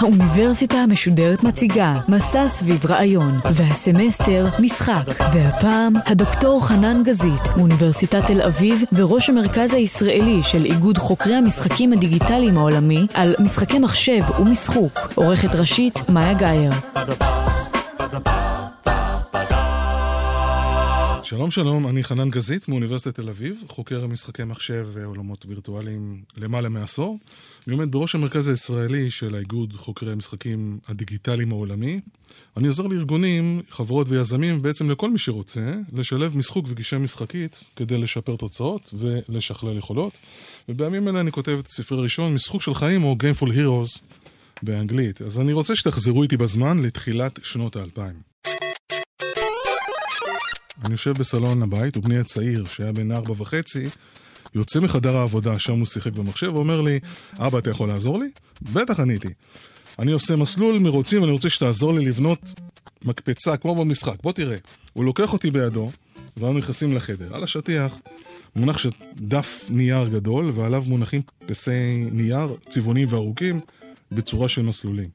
האוניברסיטה המשודרת מציגה מסע סביב רעיון, והסמסטר משחק. והפעם הדוקטור חנן גזית מאוניברסיטת תל אביב וראש המרכז הישראלי של איגוד חוקרי המשחקים הדיגיטליים העולמי על משחקי מחשב ומשחוק. עורכת ראשית מאיה גאייר. שלום שלום, אני חנן גזית מאוניברסיטת תל אביב, חוקר משחקי מחשב ועולמות וירטואליים למעלה מעשור. אני עומד בראש המרכז הישראלי של האיגוד חוקרי המשחקים הדיגיטליים העולמי. אני עוזר לארגונים, חברות ויזמים, בעצם לכל מי שרוצה, לשלב משחוק וגישה משחקית כדי לשפר תוצאות ולשכלל יכולות. ובימים אלה אני כותב את ספרי הראשון, משחוק של חיים או Gameful Heroes באנגלית. אז אני רוצה שתחזרו איתי בזמן לתחילת שנות האלפיים. אני יושב בסלון הבית, ובני הצעיר, שהיה בן ארבע וחצי, יוצא מחדר העבודה, שם הוא שיחק במחשב, ואומר לי, אבא, אתה יכול לעזור לי? בטח עניתי. אני עושה מסלול מרוצים, אני רוצה שתעזור לי לבנות מקפצה כמו במשחק. בוא תראה. הוא לוקח אותי בידו, ואנו נכנסים לחדר. על השטיח מונח דף נייר גדול, ועליו מונחים פסי נייר צבעונים וארוכים בצורה של מסלולים.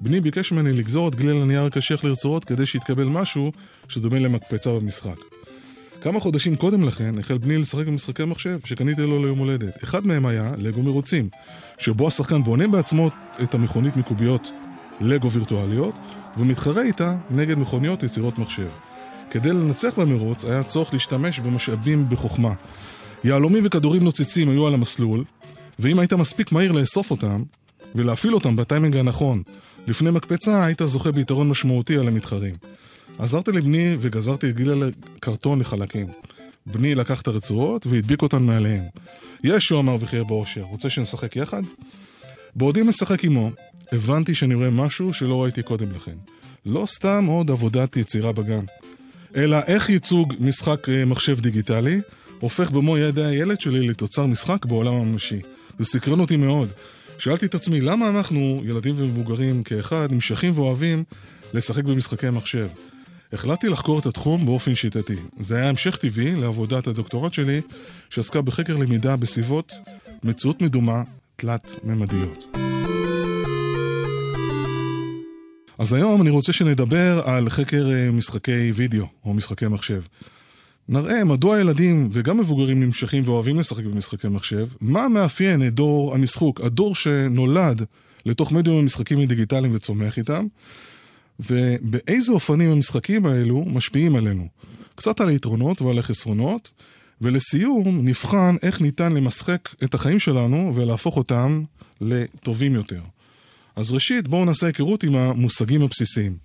בני ביקש ממני לגזור את גליל הנייר הקשיח לרצועות כדי שיתקבל משהו שדומה למקפצה במשחק. כמה חודשים קודם לכן החל בני לשחק במשחקי מחשב שקניתי לו ליום הולדת. אחד מהם היה לגו מרוצים, שבו השחקן בונה בעצמו את המכונית מקוביות לגו וירטואליות, ומתחרה איתה נגד מכוניות יצירות מחשב. כדי לנצח במרוץ היה צורך להשתמש במשאבים בחוכמה. יהלומים וכדורים נוצצים היו על המסלול, ואם היית מספיק מהיר לאסוף אותם ולהפעיל אותם בטיימינג הנכון לפני מקפצה היית זוכה ביתרון משמעותי על המתחרים. עזרתי לבני וגזרתי את גיל הקרטון לחלקים. בני לקח את הרצועות והדביק אותן מעליהם. יש, הוא אמר וחייה באושר, רוצה שנשחק יחד? בעודי משחק עמו, הבנתי שאני רואה משהו שלא ראיתי קודם לכן. לא סתם עוד עבודת יצירה בגן, אלא איך ייצוג משחק אה, מחשב דיגיטלי הופך במו ידי הילד שלי לתוצר משחק בעולם הממשי. זה סקרן אותי מאוד. שאלתי את עצמי, למה אנחנו, ילדים ומבוגרים כאחד, נמשכים ואוהבים לשחק במשחקי מחשב? החלטתי לחקור את התחום באופן שיטתי. זה היה המשך טבעי לעבודת הדוקטורט שלי, שעסקה בחקר למידה בסביבות מציאות מדומה תלת-ממדיות. אז היום אני רוצה שנדבר על חקר אה, משחקי וידאו, או משחקי מחשב. נראה מדוע ילדים וגם מבוגרים נמשכים ואוהבים לשחק במשחקי מחשב, מה מאפיין את דור המשחוק, הדור שנולד לתוך מדיום המשחקים הדיגיטליים וצומח איתם, ובאיזה אופנים המשחקים האלו משפיעים עלינו. קצת על היתרונות ועל החסרונות, ולסיום נבחן איך ניתן למשחק את החיים שלנו ולהפוך אותם לטובים יותר. אז ראשית, בואו נעשה היכרות עם המושגים הבסיסיים.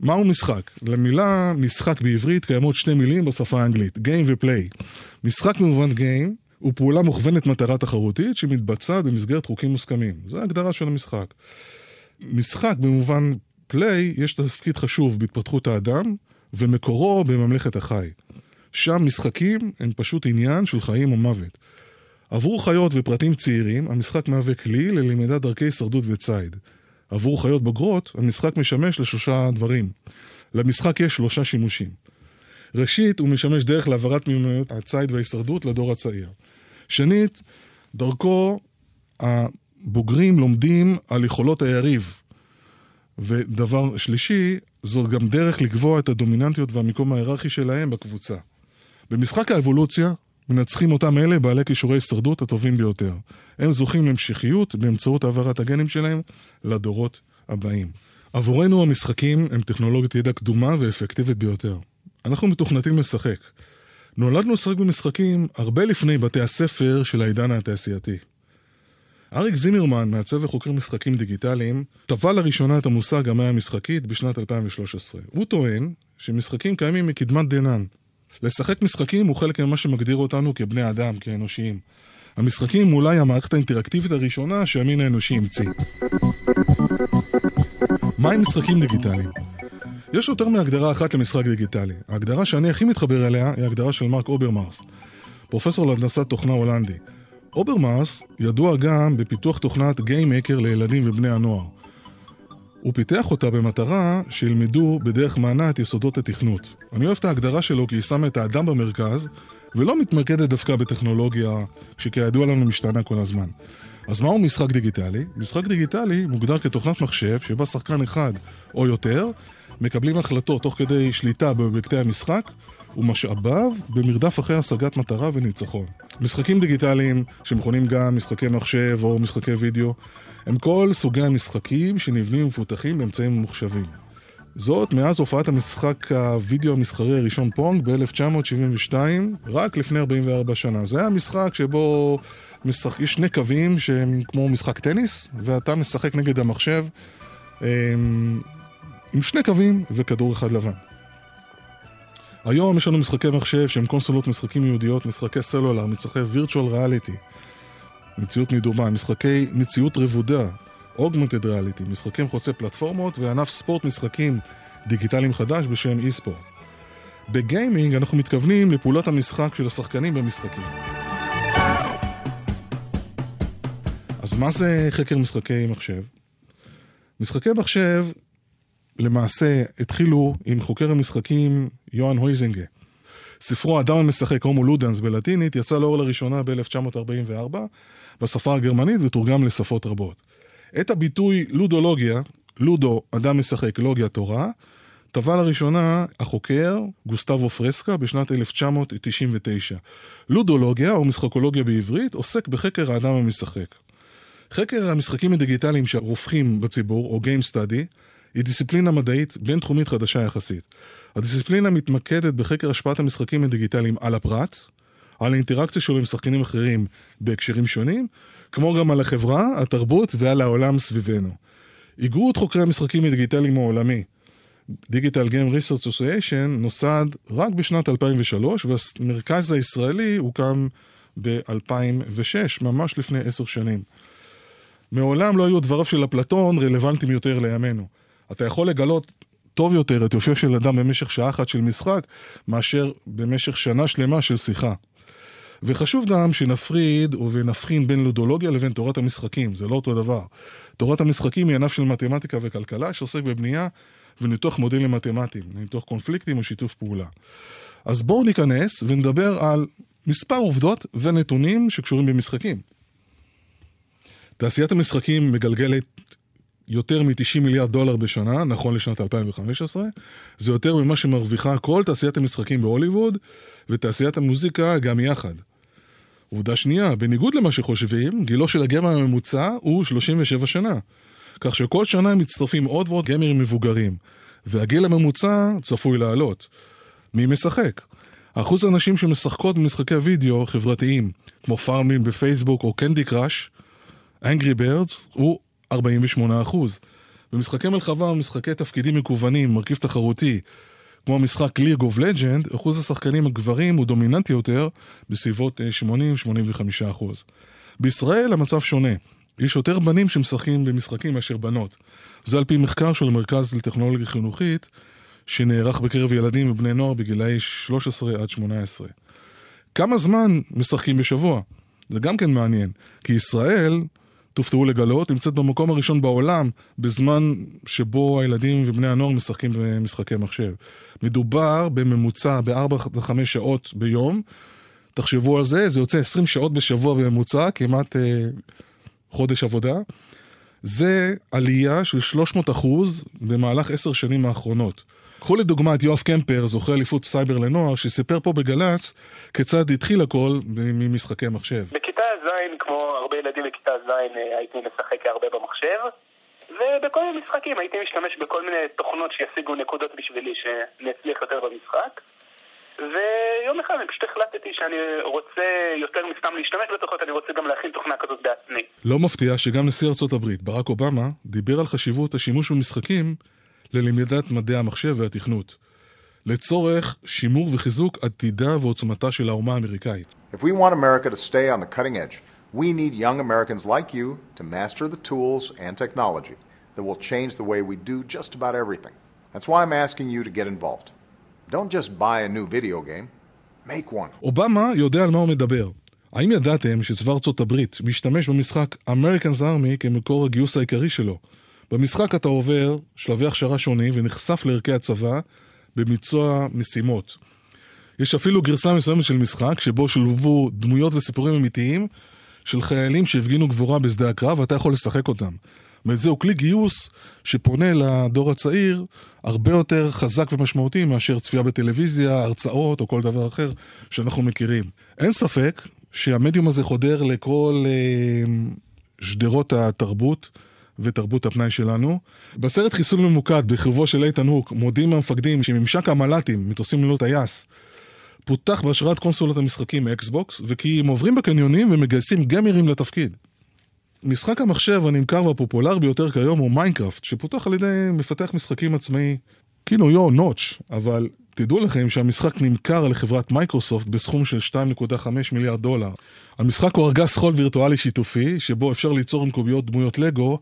מהו משחק? למילה משחק בעברית קיימות שתי מילים בשפה האנגלית, Game ו-Play. משחק במובן Game הוא פעולה מוכוונת מטרה תחרותית שמתבצעת במסגרת חוקים מוסכמים. זו ההגדרה של המשחק. משחק במובן Play יש תפקיד חשוב בהתפתחות האדם ומקורו בממלכת החי. שם משחקים הם פשוט עניין של חיים או מוות. עבור חיות ופרטים צעירים, המשחק מהווה כלי ללמידת דרכי הישרדות וציד. עבור חיות בוגרות, המשחק משמש לשלושה דברים. למשחק יש שלושה שימושים. ראשית, הוא משמש דרך להעברת מיומנויות הציד וההישרדות לדור הצעיר. שנית, דרכו הבוגרים לומדים על יכולות היריב. ודבר שלישי, זו גם דרך לקבוע את הדומיננטיות והמיקום ההיררכי שלהם בקבוצה. במשחק האבולוציה, מנצחים אותם אלה בעלי כישורי הישרדות הטובים ביותר. הם זוכים להמשכיות באמצעות העברת הגנים שלהם לדורות הבאים. עבורנו המשחקים הם טכנולוגית ידע קדומה ואפקטיבית ביותר. אנחנו מתוכנתים לשחק. נולדנו לשחק במשחקים הרבה לפני בתי הספר של העידן התעשייתי. אריק זימרמן, מעצב וחוקר משחקים דיגיטליים, טבע לראשונה את המושג המאה המשחקית בשנת 2013. הוא טוען שמשחקים קיימים מקדמת דנן, לשחק משחקים הוא חלק ממה שמגדיר אותנו כבני אדם, כאנושיים. המשחקים אולי המערכת האינטראקטיבית הראשונה שהמין האנושי המציא. מהם משחקים דיגיטליים? יש יותר מהגדרה אחת למשחק דיגיטלי. ההגדרה שאני הכי מתחבר אליה היא הגדרה של מרק אוברמארס, פרופסור להנדסת תוכנה הולנדי. אוברמארס ידוע גם בפיתוח תוכנת גיימקר לילדים ובני הנוער. הוא פיתח אותה במטרה שילמדו בדרך מהנה את יסודות התכנות. אני אוהב את ההגדרה שלו כי היא שמה את האדם במרכז, ולא מתמקדת דווקא בטכנולוגיה שכידוע לנו משתנה כל הזמן. אז מהו משחק דיגיטלי? משחק דיגיטלי מוגדר כתוכנת מחשב שבה שחקן אחד או יותר מקבלים החלטות תוך כדי שליטה באובייקטי המשחק ומשאביו במרדף אחרי השגת מטרה וניצחון. משחקים דיגיטליים, שמכונים גם משחקי מחשב או משחקי וידאו, הם כל סוגי המשחקים שנבנים ומפותחים באמצעים ממוחשבים. זאת מאז הופעת המשחק הווידאו המסחרי הראשון פונג ב-1972, רק לפני 44 שנה. זה היה משחק שבו משחק, יש שני קווים שהם כמו משחק טניס, ואתה משחק נגד המחשב אמ, עם שני קווים וכדור אחד לבן. היום יש לנו משחקי מחשב שהם קונסולות משחקים יהודיות, משחקי סלולר, משחקי וירטואל ריאליטי, מציאות מדומה, משחקי מציאות רבודה, אוגמנטד ריאליטי, משחקים חוצי פלטפורמות וענף ספורט משחקים דיגיטליים חדש בשם אי-ספורט. בגיימינג אנחנו מתכוונים לפעולת המשחק של השחקנים במשחקים. אז מה זה חקר משחקי מחשב? משחקי מחשב למעשה התחילו עם חוקר המשחקים יוהאן הויזינגה. ספרו "אדם המשחק", הומו לודנס בלטינית, יצא לאור לראשונה ב-1944 בשפה הגרמנית ותורגם לשפות רבות. את הביטוי לודולוגיה, לודו, אדם משחק, לוגיה, תורה, טבע לראשונה החוקר גוסטבו פרסקה בשנת 1999. לודולוגיה, או משחקולוגיה בעברית, עוסק בחקר האדם המשחק. חקר המשחקים הדיגיטליים שהרופחים בציבור, או Game Study, היא דיסציפלינה מדעית בינתחומית חדשה יחסית. הדיסציפלינה מתמקדת בחקר השפעת המשחקים הדיגיטליים על הפרט, על האינטראקציה שלו עם שחקנים אחרים בהקשרים שונים, כמו גם על החברה, התרבות ועל העולם סביבנו. איגרות חוקרי המשחקים הדיגיטליים העולמי, Digital Game Research Association, נוסד רק בשנת 2003, והמרכז הישראלי הוקם ב-2006, ממש לפני עשר שנים. מעולם לא היו דבריו של אפלטון רלוונטיים יותר לימינו. אתה יכול לגלות טוב יותר את יופיו של אדם במשך שעה אחת של משחק, מאשר במשך שנה שלמה של שיחה. וחשוב גם שנפריד ונבחין בין לודולוגיה לבין תורת המשחקים, זה לא אותו דבר. תורת המשחקים היא ענף של מתמטיקה וכלכלה שעוסק בבנייה וניתוח מודלים מתמטיים, ניתוח קונפליקטים ושיתוף פעולה. אז בואו ניכנס ונדבר על מספר עובדות ונתונים שקשורים במשחקים. תעשיית המשחקים מגלגלת יותר מ-90 מיליארד דולר בשנה, נכון לשנת 2015. זה יותר ממה שמרוויחה כל תעשיית המשחקים בהוליווד ותעשיית המוזיקה גם יחד. עובדה שנייה, בניגוד למה שחושבים, גילו של הגמר הממוצע הוא 37 שנה. כך שכל שנה מצטרפים עוד ועוד גמרים מבוגרים, והגיל הממוצע צפוי לעלות. מי משחק? אחוז הנשים שמשחקות במשחקי וידאו חברתיים, כמו פארמוויל בפייסבוק או Candy Crush, Angry Birds, הוא 48 אחוז. במשחקי מלחמה ומשחקי תפקידים מקוונים, מרכיב תחרותי, כמו המשחק League of Legends, אחוז השחקנים הגברים הוא דומיננטי יותר, בסביבות 80-85 אחוז. בישראל המצב שונה. יש יותר בנים שמשחקים במשחקים מאשר בנות. זה על פי מחקר של המרכז לטכנולוגיה חינוכית, שנערך בקרב ילדים ובני נוער בגילאי 13 עד 18. כמה זמן משחקים בשבוע? זה גם כן מעניין, כי ישראל תופתעו לגלות, נמצאת במקום הראשון בעולם בזמן שבו הילדים ובני הנוער משחקים במשחקי מחשב. מדובר בממוצע ב-4-5 שעות ביום. תחשבו על זה, זה יוצא 20 שעות בשבוע בממוצע, כמעט אה, חודש עבודה. זה עלייה של 300 אחוז במהלך עשר שנים האחרונות. קחו לדוגמה את יואב קמפר, זוכה אליפות סייבר לנוער, שסיפר פה בגל"צ כיצד התחיל הכל ממשחקי מחשב. בכיתה ז', כמו הרבה ילדים בכיתה ז', אה, הייתי משחק הרבה במחשב, ובכל מיני משחקים הייתי משתמש בכל מיני תוכנות שישיגו נקודות בשבילי שנצליח יותר במשחק. ויום אחד אני פשוט החלטתי שאני רוצה יותר מסתם להשתמש בתוכנות, אני רוצה גם להכין תוכנה כזאת בעצמי. לא מפתיע שגם נשיא ארצות הברית, ברק אובמה, דיבר על חשיבות השימוש במשחקים ללמידת מדעי המחשב והתכנות. לצורך שימור וחיזוק עתידה ועוצמתה של האומה האמריקאית. If we want America to stay on the cutting edge, we need young Americans like you to master the tools and technology that will change the way we do just about everything. That's why I'm asking you to get involved. Don't just buy a new video game, make one. אובמה יודע על מה הוא מדבר. האם ידעתם שצבא ארצות הברית משתמש במשחק American's Army כמקור הגיוס העיקרי שלו? במשחק אתה עובר שלבי הכשרה שונים ונחשף לערכי הצבא בביצוע משימות. יש אפילו גרסה מסוימת של משחק שבו שולבו דמויות וסיפורים אמיתיים של חיילים שהפגינו גבורה בשדה הקרב ואתה יכול לשחק אותם. וזהו כלי גיוס שפונה לדור הצעיר הרבה יותר חזק ומשמעותי מאשר צפייה בטלוויזיה, הרצאות או כל דבר אחר שאנחנו מכירים. אין ספק שהמדיום הזה חודר לכל אה, שדרות התרבות. ותרבות הפנאי שלנו. בסרט חיסול ממוקד בחירבו של איתן הוק מודיעים המפקדים שממשק המל"טים, מטוסים ללא טייס, פותח בהשראת קונסולות המשחקים מאקסבוקס, וכי הם עוברים בקניונים ומגייסים גמרים לתפקיד. משחק המחשב הנמכר והפופולרי ביותר כיום הוא מיינקראפט, שפותח על ידי מפתח משחקים עצמאי, כינויו נוטש, אבל תדעו לכם שהמשחק נמכר לחברת מייקרוסופט בסכום של 2.5 מיליארד דולר. המשחק הוא ארגז חול וירטואלי שיתופי, שבו אפשר ליצור עם קוביות דמויות לגו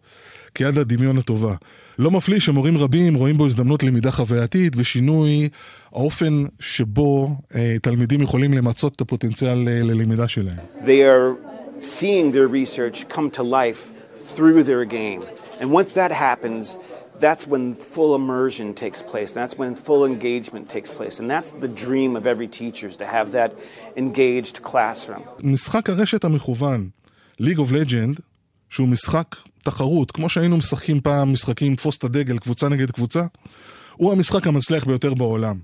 כיד הדמיון הטובה. לא מפליא שמורים רבים רואים בו הזדמנות למידה חווייתית ושינוי האופן שבו אה, תלמידים יכולים למצות את הפוטנציאל אה, ללמידה שלהם. They are seeing their research come to life through their game. And once that happens, that's when full immersion takes place. That's when full engagement takes place. And that's the dream of every teacher is to have that engaged classroom. משחק הרשת המכוון, League of Legend, שהוא משחק תחרות, כמו שהיינו משחקים פעם משחקים תפוס את הדגל, קבוצה נגד קבוצה, הוא המשחק המצליח ביותר בעולם.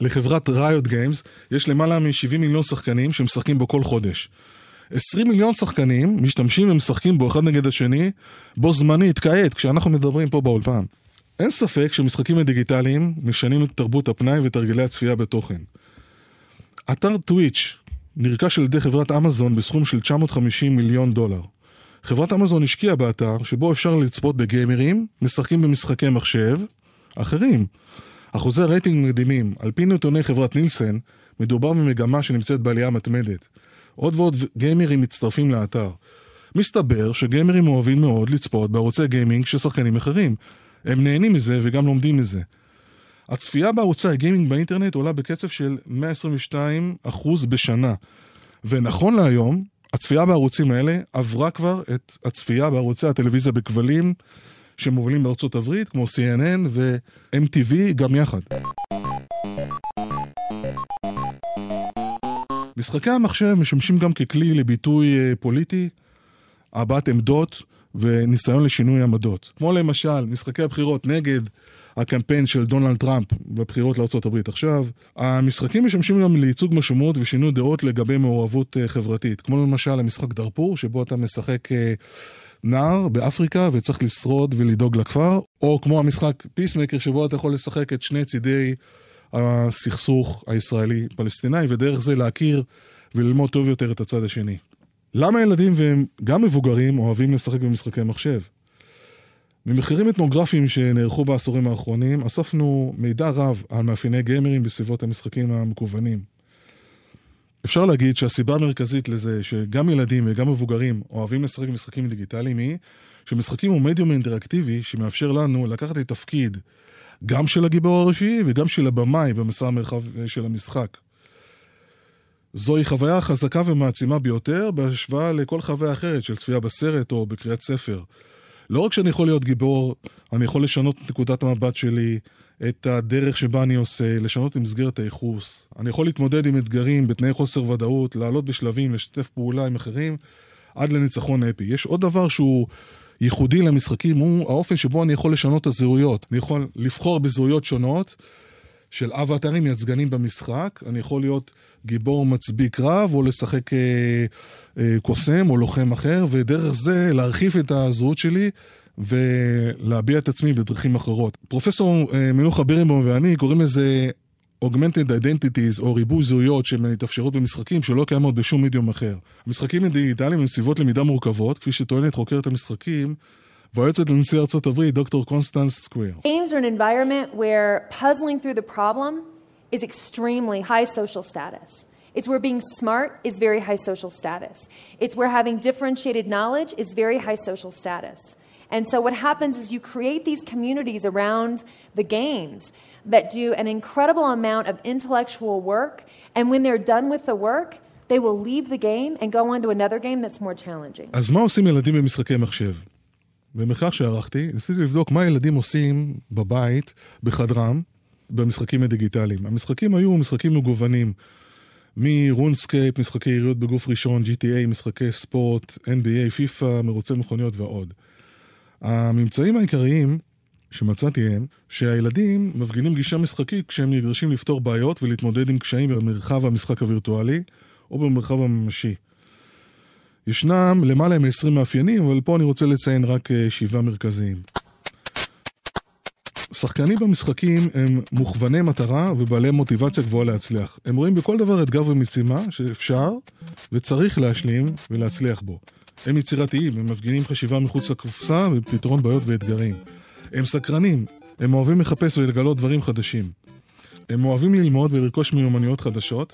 לחברת ריוט גיימס יש למעלה מ-70 מיליון שחקנים שמשחקים בו כל חודש. 20 מיליון שחקנים משתמשים ומשחקים בו אחד נגד השני, בו זמנית, כעת, כשאנחנו מדברים פה באולפן. אין ספק שמשחקים הדיגיטליים משנים את תרבות הפנאי ואת הרגלי הצפייה בתוכן. אתר טוויץ' נרכש על ידי חברת אמזון בסכום של 950 מיליון דולר. חברת אמזון השקיעה באתר שבו אפשר לצפות בגיימרים, משחקים במשחקי מחשב, אחרים. אחוזי רייטינג מדהימים, על פי נתוני חברת נילסן, מדובר במגמה שנמצאת בעלייה מתמדת. עוד ועוד גיימרים מצטרפים לאתר. מסתבר שגיימרים אוהבים מאוד לצפות בערוצי גיימינג של שחקנים אחרים. הם נהנים מזה וגם לומדים מזה. הצפייה בערוצי הגיימינג באינטרנט עולה בקצב של 122% בשנה. ונכון להיום, הצפייה בערוצים האלה עברה כבר את הצפייה בערוצי הטלוויזיה בכבלים שמובילים בארצות הברית, כמו CNN ו-MTV גם יחד. משחקי המחשב משמשים גם ככלי לביטוי אה, פוליטי, הבעת עמדות וניסיון לשינוי עמדות. כמו למשל, משחקי הבחירות נגד הקמפיין של דונלד טראמפ בבחירות לארה"ב עכשיו. המשחקים משמשים גם לייצוג משמעות ושינוי דעות לגבי מעורבות אה, חברתית. כמו למשל המשחק דארפור, שבו אתה משחק אה, נער באפריקה וצריך לשרוד ולדאוג לכפר, או כמו המשחק פיסמקר, שבו אתה יכול לשחק את שני צידי הסכסוך הישראלי-פלסטיני, ודרך זה להכיר וללמוד טוב יותר את הצד השני. למה ילדים והם גם מבוגרים אוהבים לשחק במשחקי מחשב? ממחקרים אתנוגרפיים שנערכו בעשורים האחרונים, אספנו מידע רב על מאפייני גיימרים בסביבות המשחקים המקוונים. אפשר להגיד שהסיבה המרכזית לזה שגם ילדים וגם מבוגרים אוהבים לשחק במשחקים דיגיטליים היא שמשחקים הוא מדיום אינטראקטיבי שמאפשר לנו לקחת את תפקיד גם של הגיבור הראשי וגם של הבמאי במסע המרחב של המשחק. זוהי חוויה חזקה ומעצימה ביותר בהשוואה לכל חוויה אחרת של צפייה בסרט או בקריאת ספר. לא רק שאני יכול להיות גיבור, אני יכול לשנות את נקודת המבט שלי, את הדרך שבה אני עושה, לשנות את מסגרת הייחוס. אני יכול להתמודד עם אתגרים בתנאי חוסר ודאות, לעלות בשלבים, לשתף פעולה עם אחרים, עד לניצחון אפי. יש עוד דבר שהוא ייחודי למשחקים, הוא האופן שבו אני יכול לשנות את הזהויות. אני יכול לבחור בזהויות שונות של אבטרים מייצגנים במשחק. אני יכול להיות גיבור מצביא קרב, או לשחק אה, אה, קוסם או לוחם אחר, ודרך זה להרחיב את הזהות שלי ולהביע את עצמי בדרכים אחרות. פרופסור אה, מנוחה בירנבום ואני קוראים לזה Augmented Identities או ריבוי זהויות שמתאפשרות במשחקים שלא קיימות בשום מדיום אחר. המשחקים הדיגיטליים הם סביבות למידה מורכבות, כפי שטוענת חוקרת המשחקים והיועצת לנשיא ארצות הברית, דוקטור קונסטנס סקוויר. Games are an environment where puzzling through the problem is extremely high social status. It's where being smart is very high social status. It's where having differentiated knowledge is very high social status. And so what happens is you create these communities around the games that do an incredible amount of intellectual work. And when they're done with the work, they will leave the game and go on to another game that's more challenging. אז מה עושים ילדים במשחקי מחשב? במחקר שערכתי, ניסיתי לבדוק מה ילדים עושים בבית, בחדרם, במשחקים הדיגיטליים. המשחקים היו משחקים מגוונים, מ RuneScape, משחקי יריות בגוף ראשון, GTA, משחקי ספורט, NBA, פיפא, מרוצי מכוניות ועוד. הממצאים העיקריים שמצאתי הם שהילדים מפגינים גישה משחקית כשהם נדרשים לפתור בעיות ולהתמודד עם קשיים במרחב המשחק הווירטואלי או במרחב הממשי. ישנם למעלה מ-20 מאפיינים, אבל פה אני רוצה לציין רק אה, שבעה מרכזיים. שחקנים במשחקים הם מוכווני מטרה ובעלי מוטיבציה גבוהה להצליח. הם רואים בכל דבר אתגר ומשימה שאפשר וצריך להשלים ולהצליח בו. הם יצירתיים, הם מפגינים חשיבה מחוץ לקופסה ופתרון בעיות ואתגרים. הם סקרנים, הם אוהבים לחפש ולגלות דברים חדשים. הם אוהבים ללמוד ולרכוש מיומנויות חדשות,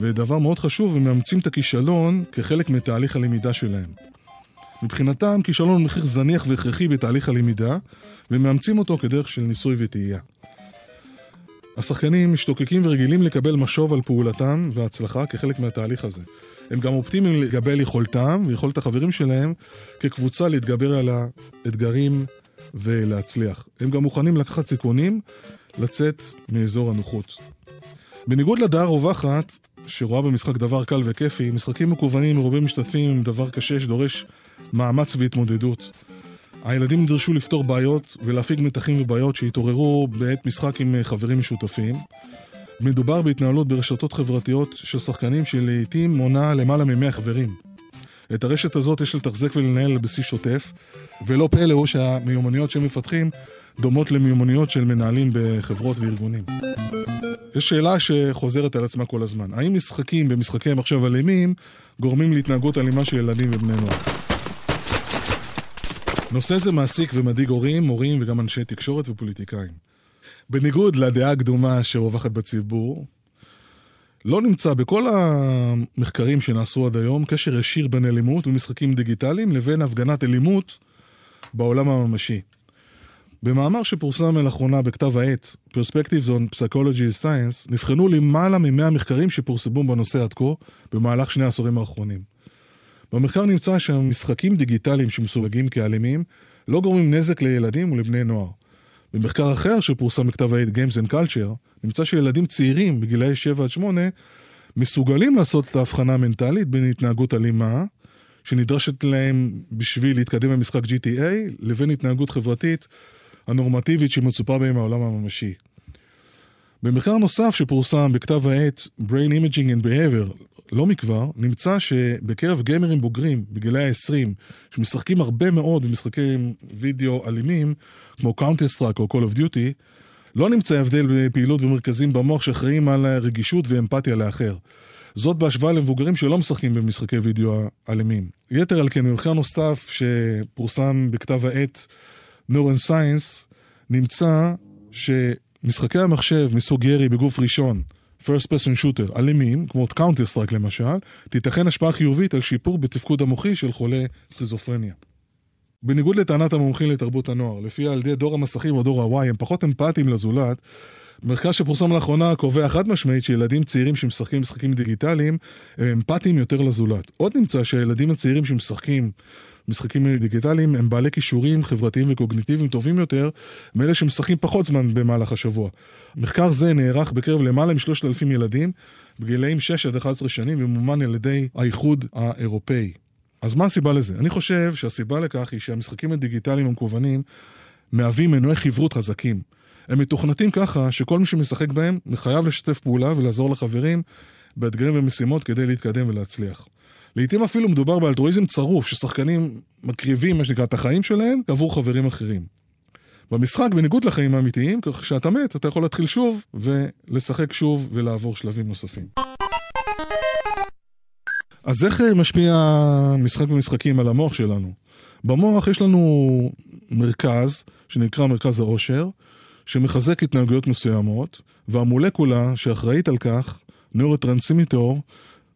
ודבר מאוד חשוב, הם מאמצים את הכישלון כחלק מתהליך הלמידה שלהם. מבחינתם, כישלון הוא מחיר זניח והכרחי בתהליך הלמידה, ומאמצים אותו כדרך של ניסוי וטעייה. השחקנים משתוקקים ורגילים לקבל משוב על פעולתם והצלחה כחלק מהתהליך הזה. הם גם אופטימיים לגבי יכולתם ויכולת החברים שלהם כקבוצה להתגבר על האתגרים ולהצליח. הם גם מוכנים לקחת סיכונים, לצאת מאזור הנוחות. בניגוד לדעה הרווחת, שרואה במשחק דבר קל וכיפי, משחקים מקוונים מרובי משתתפים הם דבר קשה שדורש מאמץ והתמודדות. הילדים נדרשו לפתור בעיות ולהפיג מתחים ובעיות שהתעוררו בעת משחק עם חברים משותפים. מדובר בהתנהלות ברשתות חברתיות של שחקנים שלעיתים מונה למעלה מ-100 חברים. את הרשת הזאת יש לתחזק ולנהל בסיס שוטף, ולא פלא הוא שהמיומנויות שהם מפתחים דומות למיומנויות של מנהלים בחברות וארגונים. יש שאלה שחוזרת על עצמה כל הזמן. האם משחקים במשחקי מחשב אלימים גורמים להתנהגות אלימה של ילדים ובני נוער? נושא זה מעסיק ומדאיג הורים, מורים וגם אנשי תקשורת ופוליטיקאים. בניגוד לדעה הקדומה שרווחת בציבור, לא נמצא בכל המחקרים שנעשו עד היום קשר ישיר בין אלימות במשחקים דיגיטליים לבין הפגנת אלימות בעולם הממשי. במאמר שפורסם לאחרונה בכתב העת Perspectives on Psychology Science נבחנו למעלה מ-100 מחקרים שפורסמו בנושא עד כה במהלך שני העשורים האחרונים. במחקר נמצא שהמשחקים דיגיטליים שמסווגים כאלימים לא גורמים נזק לילדים ולבני נוער. במחקר אחר שפורסם בכתב העת Games and Culture נמצא שילדים צעירים בגילאי 7 עד 8 מסוגלים לעשות את ההבחנה המנטלית בין התנהגות אלימה שנדרשת להם בשביל להתקדם במשחק GTA לבין התנהגות חברתית הנורמטיבית שמצופה בהם מהעולם הממשי. במחקר נוסף שפורסם בכתב העת Brain Imaging and Behavior לא מכבר, נמצא שבקרב גיימרים בוגרים בגילאי ה-20, שמשחקים הרבה מאוד במשחקי וידאו אלימים, כמו Counter-Strike או Call of Duty, לא נמצא הבדל בפעילות במרכזים במוח שאחראים על רגישות ואמפתיה לאחר. זאת בהשוואה למבוגרים שלא משחקים במשחקי וידאו אלימים. יתר על כן, במחקר נוסף שפורסם בכתב העת Neuroscience, נמצא שמשחקי המחשב מסוג ירי בגוף ראשון, first person shooter, אלימים, כמו Counter-Strike למשל, תיתכן השפעה חיובית על שיפור בתפקוד המוחי של חולי סכיזופרניה. בניגוד לטענת המומחים לתרבות הנוער, לפיה על ידי דור המסכים או דור ה-Y הם פחות אמפתיים לזולת, מחקר שפורסם לאחרונה קובע חד משמעית שילדים צעירים שמשחקים משחקים דיגיטליים הם אמפתיים יותר לזולת. עוד נמצא שהילדים הצעירים שמשחקים משחקים דיגיטליים הם בעלי כישורים חברתיים וקוגניטיביים טובים יותר מאלה שמשחקים פחות זמן במהלך השבוע. מחקר זה נערך בקרב למעלה משלושת אלפים ילדים בגילאים 6 עד 11 שנים ומומן על ידי האיחוד האירופאי. אז מה הסיבה לזה? אני חושב שהסיבה לכך היא שהמשחקים הדיגיטליים המקוונים מהווים מנועי חברות חזקים. הם מתוכנתים ככה שכל מי שמשחק בהם מחייב לשתף פעולה ולעזור לחברים באתגרים ומשימות כדי להתקדם ולהצליח. לעתים אפילו מדובר באלטרואיזם צרוף, ששחקנים מקריבים, מה שנקרא, את החיים שלהם עבור חברים אחרים. במשחק, בניגוד לחיים האמיתיים, כך כשאתה מת, אתה יכול להתחיל שוב ולשחק שוב ולעבור שלבים נוספים. אז איך משפיע משחק במשחקים על המוח שלנו? במוח יש לנו מרכז, שנקרא מרכז העושר, שמחזק התנהגויות מסוימות, והמולקולה שאחראית על כך, נוירוטרנסימיטור,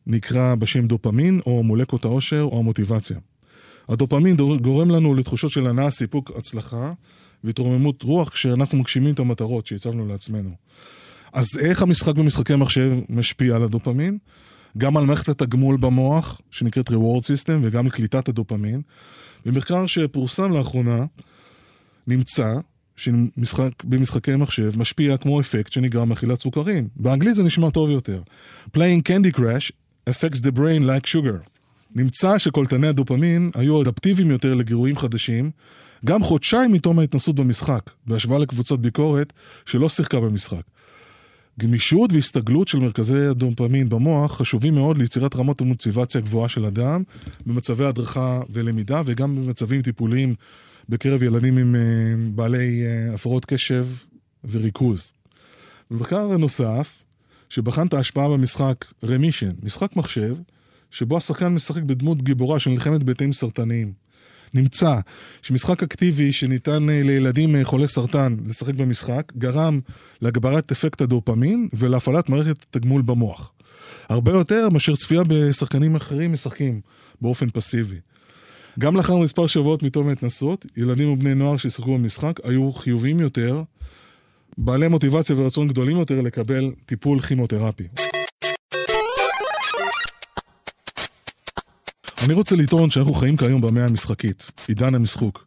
נקרא בשם דופמין, או מולקות העושר, או המוטיבציה. הדופמין גורם לנו לתחושות של הנאה, סיפוק, הצלחה והתרוממות רוח כשאנחנו מגשימים את המטרות שהצבנו לעצמנו. אז איך המשחק במשחקי מחשב משפיע על הדופמין? גם על מערכת התגמול במוח, שנקראת reward system, וגם לקליטת הדופמין. במחקר שפורסם לאחרונה, נמצא שבמשחקי מחשב משפיע כמו אפקט שנגרם מאכילת סוכרים. באנגלית זה נשמע טוב יותר. Playing Candy Crush affects the brain like sugar. נמצא שקולטני הדופמין היו אדפטיביים יותר לגירויים חדשים, גם חודשיים מתום ההתנסות במשחק, בהשוואה לקבוצות ביקורת שלא שיחקה במשחק. גמישות והסתגלות של מרכזי הדופמין במוח חשובים מאוד ליצירת רמות המוטיבציה גבוהה של אדם במצבי הדרכה ולמידה וגם במצבים טיפוליים בקרב ילדים עם אה, בעלי אה, הפרעות קשב וריכוז. במחקר נוסף, שבחן את ההשפעה במשחק רמישן, משחק מחשב, שבו השחקן משחק בדמות גיבורה שנלחמת בתאים סרטניים. נמצא שמשחק אקטיבי שניתן אה, לילדים אה, חולי סרטן לשחק במשחק, גרם להגברת אפקט הדופמין ולהפעלת מערכת תגמול במוח. הרבה יותר מאשר צפייה בשחקנים אחרים משחקים באופן פסיבי. גם לאחר מספר שבועות מתום ההתנסות, ילדים ובני נוער שישחקו במשחק היו חיוביים יותר, בעלי מוטיבציה ורצון גדולים יותר לקבל טיפול כימותרפי. אני רוצה לטעון שאנחנו חיים כיום במאה המשחקית, עידן המשחוק.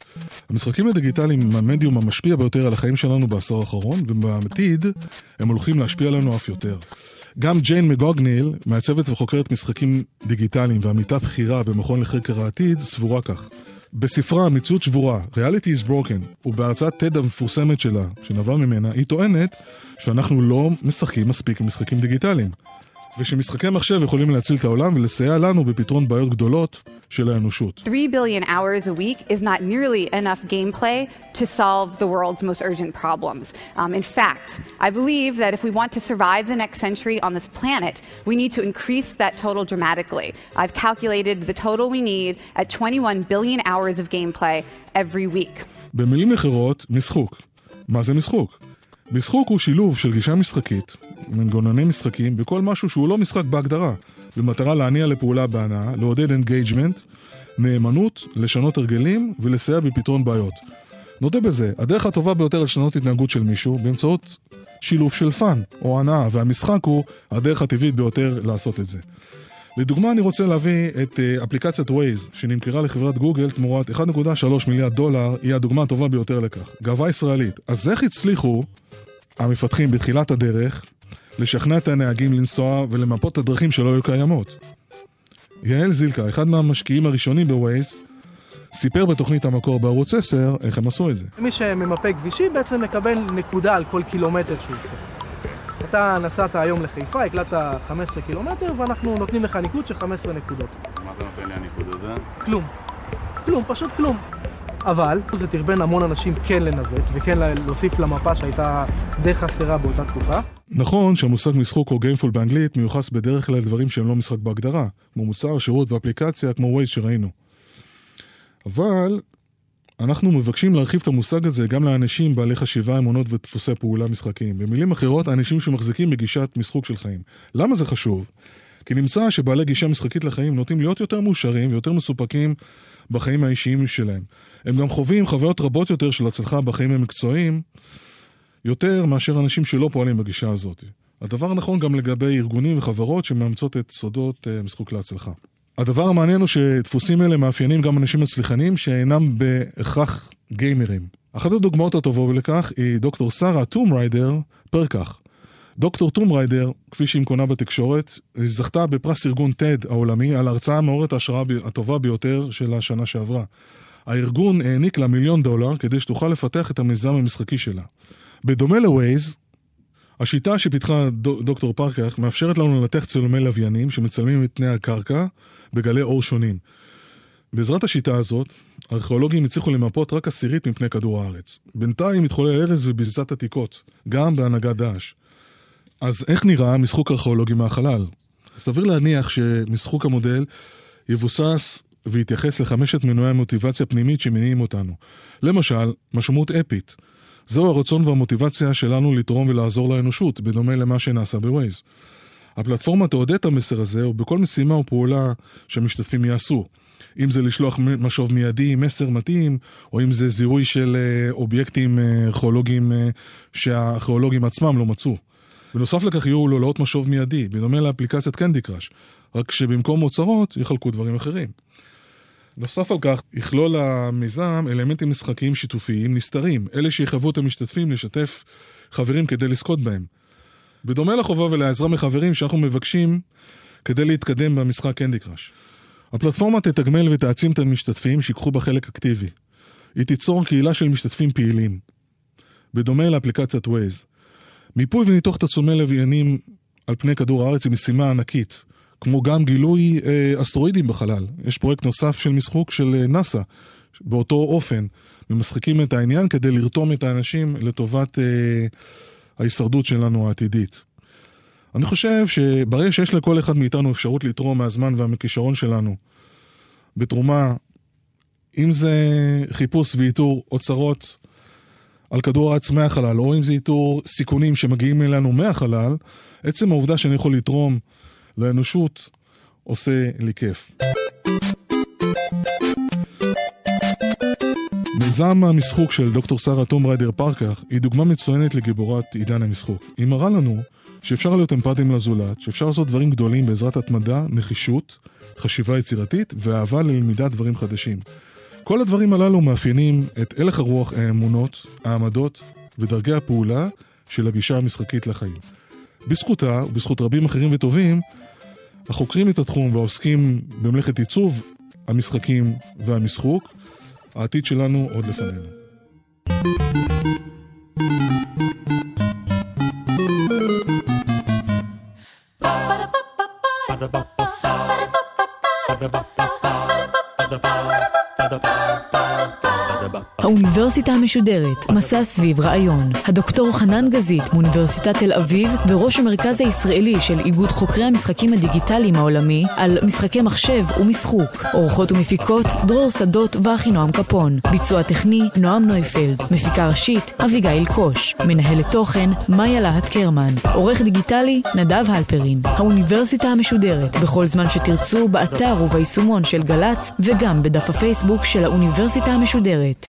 המשחקים הדיגיטליים הם המדיום המשפיע ביותר על החיים שלנו בעשור האחרון, ובעתיד הם הולכים להשפיע עלינו אף יותר. גם ג'יין מגוגניל, מעצבת וחוקרת משחקים דיגיטליים ועמיתה בכירה במכון לחקר העתיד, סבורה כך. בספרה "מציאות שבורה, Reality is Broken", ובהרצאת TED המפורסמת שלה, שנבע ממנה, היא טוענת שאנחנו לא משחקים מספיק במשחקים דיגיטליים. ושמשחקי מחשב יכולים להציל את העולם ולסייע לנו בפתרון בעיות גדולות של האנושות. 3 billion hours a week is not nearly enough gameplay to solve the world's most urgent problems. Um, in fact, I believe that if we want to survive the next century on this planet, we need to increase that total dramatically. I've calculated the total we need at 21 billion hours of gameplay every week. במילים אחרות, משחוק. מה זה משחוק? משחוק הוא שילוב של גישה משחקית, מנגונני משחקים, בכל משהו שהוא לא משחק בהגדרה, במטרה להניע לפעולה בהנאה, לעודד engagement, נאמנות, לשנות הרגלים ולסייע בפתרון בעיות. נודה בזה, הדרך הטובה ביותר לשנות התנהגות של מישהו באמצעות שילוב של fun או הנאה, והמשחק הוא הדרך הטבעית ביותר לעשות את זה. לדוגמה, אני רוצה להביא את אה, אפליקציית Waze, שנמכרה לחברת גוגל תמורת 1.3 מיליארד דולר, היא הדוגמה הטובה ביותר לכך. גאווה ישראלית. אז איך הצליחו המפתחים בתחילת הדרך לשכנע את הנהגים לנסוע ולמפות את הדרכים שלא היו קיימות? יעל זילקה, אחד מהמשקיעים הראשונים בווייז, סיפר בתוכנית המקור בערוץ 10 איך הם עשו את זה. מי שממפה כבישים בעצם מקבל נקודה על כל קילומטר שהוא עושה. אתה נסעת היום לחיפה, הקלטת 15 קילומטר, ואנחנו נותנים לך ניקוד של 15 נקודות. מה זה נותן לי הניקוד הזה? כלום. כלום, פשוט כלום. אבל זה תרבן המון אנשים כן לנווט, וכן להוסיף למפה שהייתה די חסרה באותה תקופה. נכון שהמושג משחוק או גיימפול באנגלית מיוחס בדרך כלל לדברים שהם לא משחק בהגדרה, כמו מוצר, שירות ואפליקציה כמו ווייז שראינו. אבל אנחנו מבקשים להרחיב את המושג הזה גם לאנשים בעלי חשיבה, אמונות ודפוסי פעולה משחקיים. במילים אחרות, האנשים שמחזיקים בגישת משחוק של חיים. למה זה חשוב? כי נמצא שבעלי גישה משחקית לחיים נוטים להיות יותר מאושרים ויותר מסופקים בחיים האישיים שלהם. הם גם חווים חוויות רבות יותר של הצלחה בחיים המקצועיים, יותר מאשר אנשים שלא פועלים בגישה הזאת. הדבר נכון גם לגבי ארגונים וחברות שמאמצות את סודות uh, משחוק להצלחה. הדבר המעניין הוא שדפוסים אלה מאפיינים גם אנשים מצליחנים שאינם בהכרח גיימרים. אחת הדוגמאות הטובות לכך היא דוקטור שרה טום ריידר פרקח. דוקטור טום ריידר, כפי שהיא מקונה בתקשורת, זכתה בפרס ארגון TED העולמי על ההרצאה המעוררת ההשראה הטובה ביותר של השנה שעברה. הארגון העניק לה מיליון דולר כדי שתוכל לפתח את המיזם המשחקי שלה. בדומה לווייז, השיטה שפיתחה דוקטור פרקח מאפשרת לנו לנתח צילומי לוויינים שמצלמים את פני הקרקע בגלי אור שונים. בעזרת השיטה הזאת, ארכיאולוגים הצליחו למפות רק עשירית מפני כדור הארץ. בינתיים התחולל ארז וביזת עתיקות, גם בהנהגת דאעש. אז איך נראה משחוק ארכיאולוגי מהחלל? סביר להניח שמשחוק המודל יבוסס ויתייחס לחמשת מנועי המוטיבציה הפנימית שמניעים אותנו. למשל, משמעות אפית. זהו הרצון והמוטיבציה שלנו לתרום ולעזור לאנושות, בדומה למה שנעשה בווייז. הפלטפורמה תעודד את המסר הזה, ובכל משימה או פעולה שהמשתתפים יעשו. אם זה לשלוח משוב מיידי, מסר מתאים, או אם זה זיהוי של אה, אובייקטים אה, ארכיאולוגיים אה, שהארכיאולוגים עצמם לא מצאו. בנוסף לכך יהיו לולאות משוב מיידי, בדומה לאפליקציית קנדי קראש. רק שבמקום אוצרות יחלקו דברים אחרים. נוסף על כך, יכלול המיזם אלמנטים משחקיים שיתופיים נסתרים, אלה שיחייבו את המשתתפים לשתף חברים כדי לזכות בהם. בדומה לחובה ולעזרה מחברים שאנחנו מבקשים כדי להתקדם במשחק קנדי קראש. הפלטפורמה תתגמל ותעצים את המשתתפים שיקחו בה חלק אקטיבי. היא תיצור קהילה של משתתפים פעילים. בדומה לאפליקציית Waze. מיפוי וניתוח תצומי לוויינים על פני כדור הארץ היא משימה ענקית, כמו גם גילוי אה, אסטרואידים בחלל. יש פרויקט נוסף של משחוק של אה, נאס"א, באותו אופן. ומשחקים את העניין כדי לרתום את האנשים לטובת אה, ההישרדות שלנו העתידית. אני חושב שברגע שיש לכל אחד מאיתנו אפשרות לתרום מהזמן והכישרון שלנו בתרומה, אם זה חיפוש ואיתור אוצרות על כדור הארץ מהחלל, או אם זה איתור סיכונים שמגיעים אלינו מהחלל, עצם העובדה שאני יכול לתרום לאנושות עושה לי כיף. מיזם המשחוק של דוקטור שרה תום ריידר פרקח היא דוגמה מצוינת לגיבורת עידן המשחוק. היא מראה לנו שאפשר להיות אמפתיים לזולת, שאפשר לעשות דברים גדולים בעזרת התמדה, נחישות, חשיבה יצירתית ואהבה ללמידת דברים חדשים. כל הדברים הללו מאפיינים את הלך הרוח, האמונות, העמדות ודרכי הפעולה של הגישה המשחקית לחיים. בזכותה, ובזכות רבים אחרים וטובים, החוקרים את התחום והעוסקים במלאכת עיצוב המשחקים והמשחוק, העתיד שלנו עוד לפנינו. האוניברסיטה המשודרת, מסע סביב רעיון. הדוקטור חנן גזית מאוניברסיטת תל אביב וראש המרכז הישראלי של איגוד חוקרי המשחקים הדיגיטליים העולמי על משחקי מחשב ומשחוק. אורחות ומפיקות דרור שדות ואחינועם קפון. ביצוע טכני נועם נויפלד. מפיקה ראשית אביגיל קוש. מנהלת תוכן מאיה להט קרמן. עורך דיגיטלי נדב הלפרין. האוניברסיטה המשודרת בכל זמן שתרצו באתר וביישומון של גל"צ וגם בדף הפייסבוק של האוניברסיטה המשודרת.